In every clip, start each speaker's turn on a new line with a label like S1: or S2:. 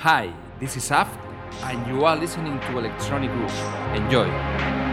S1: Hi, this is Aft, and you are listening to Electronic Groove. Enjoy!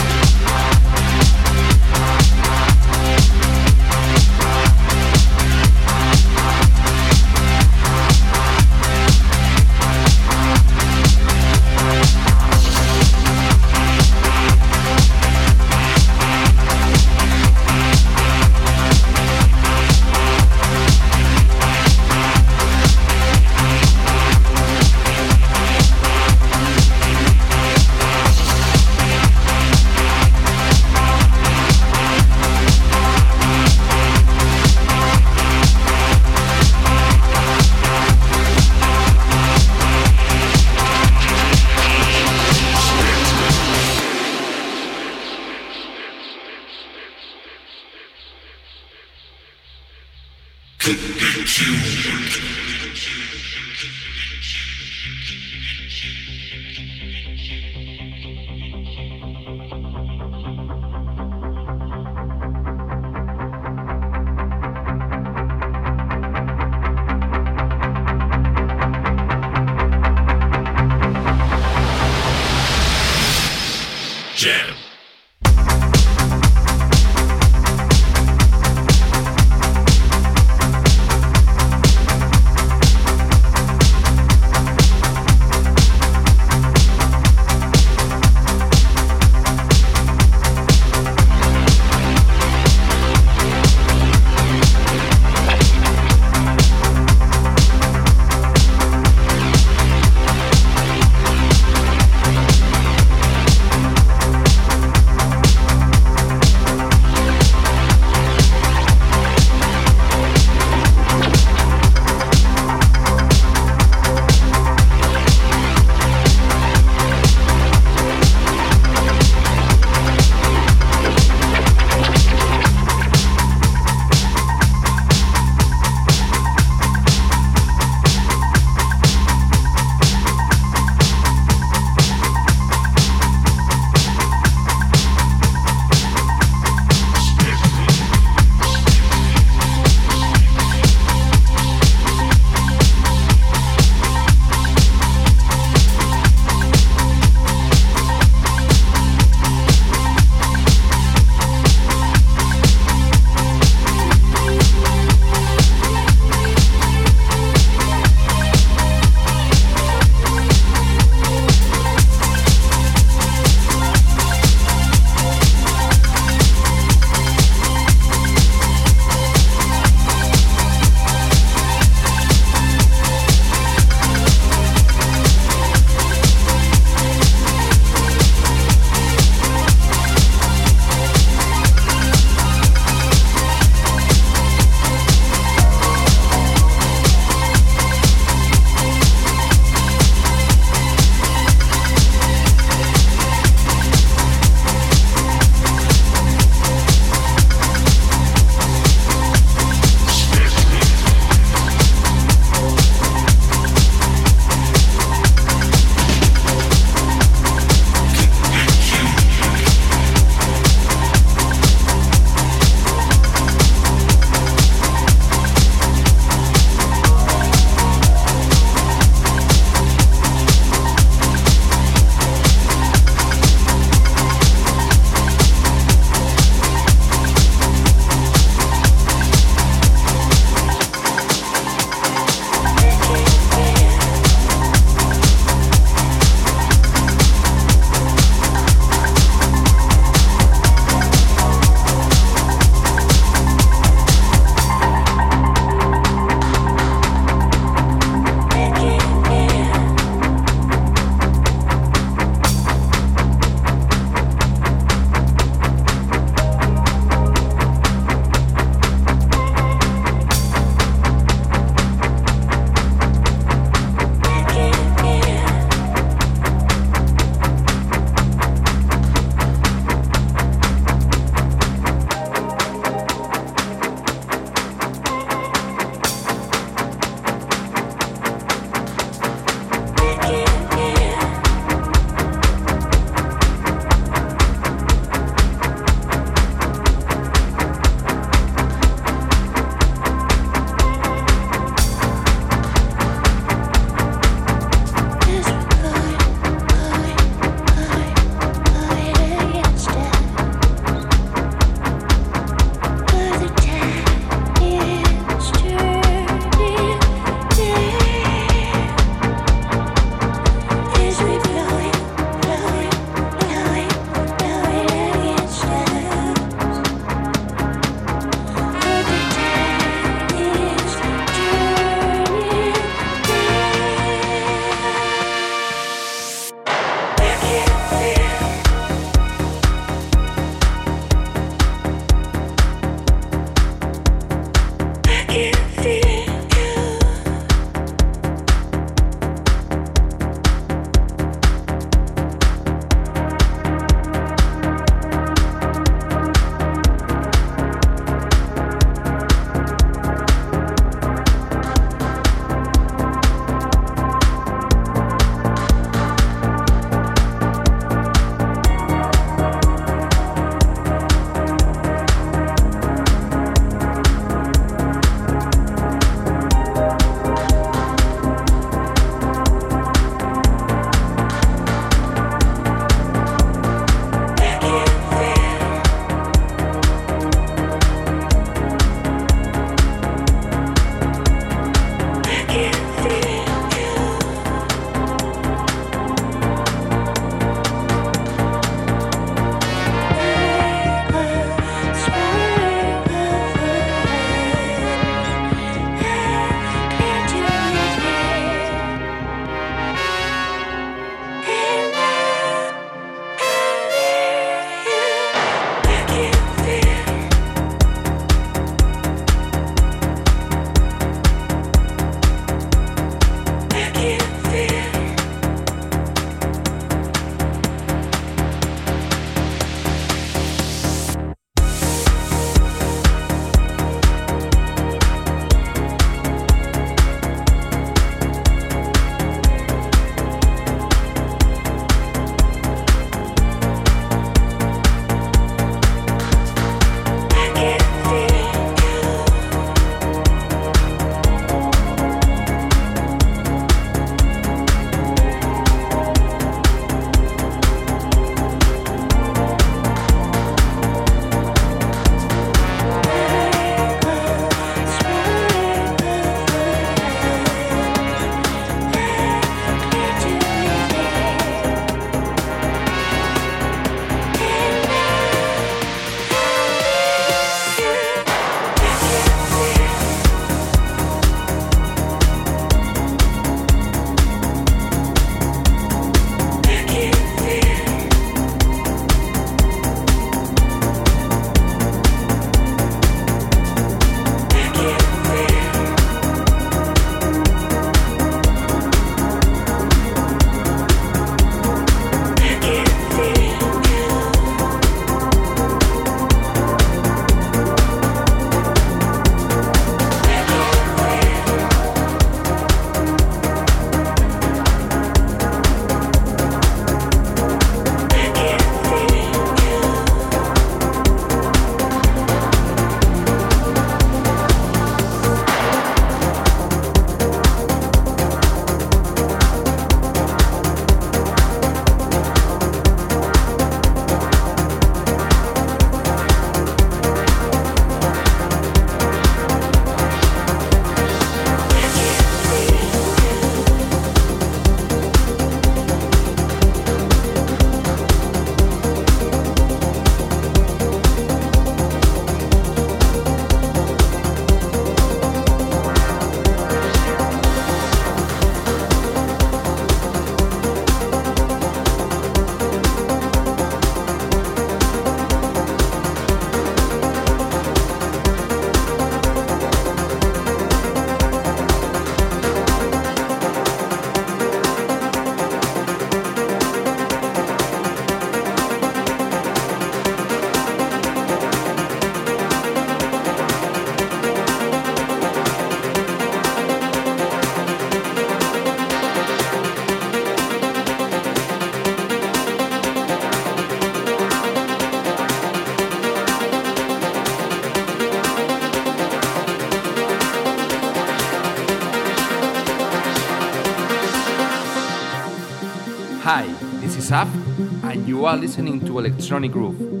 S1: You are listening to Electronic Groove.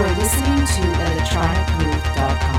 S2: Are listening to electronicgroove.com.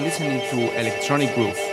S1: listening to Electronic Groove.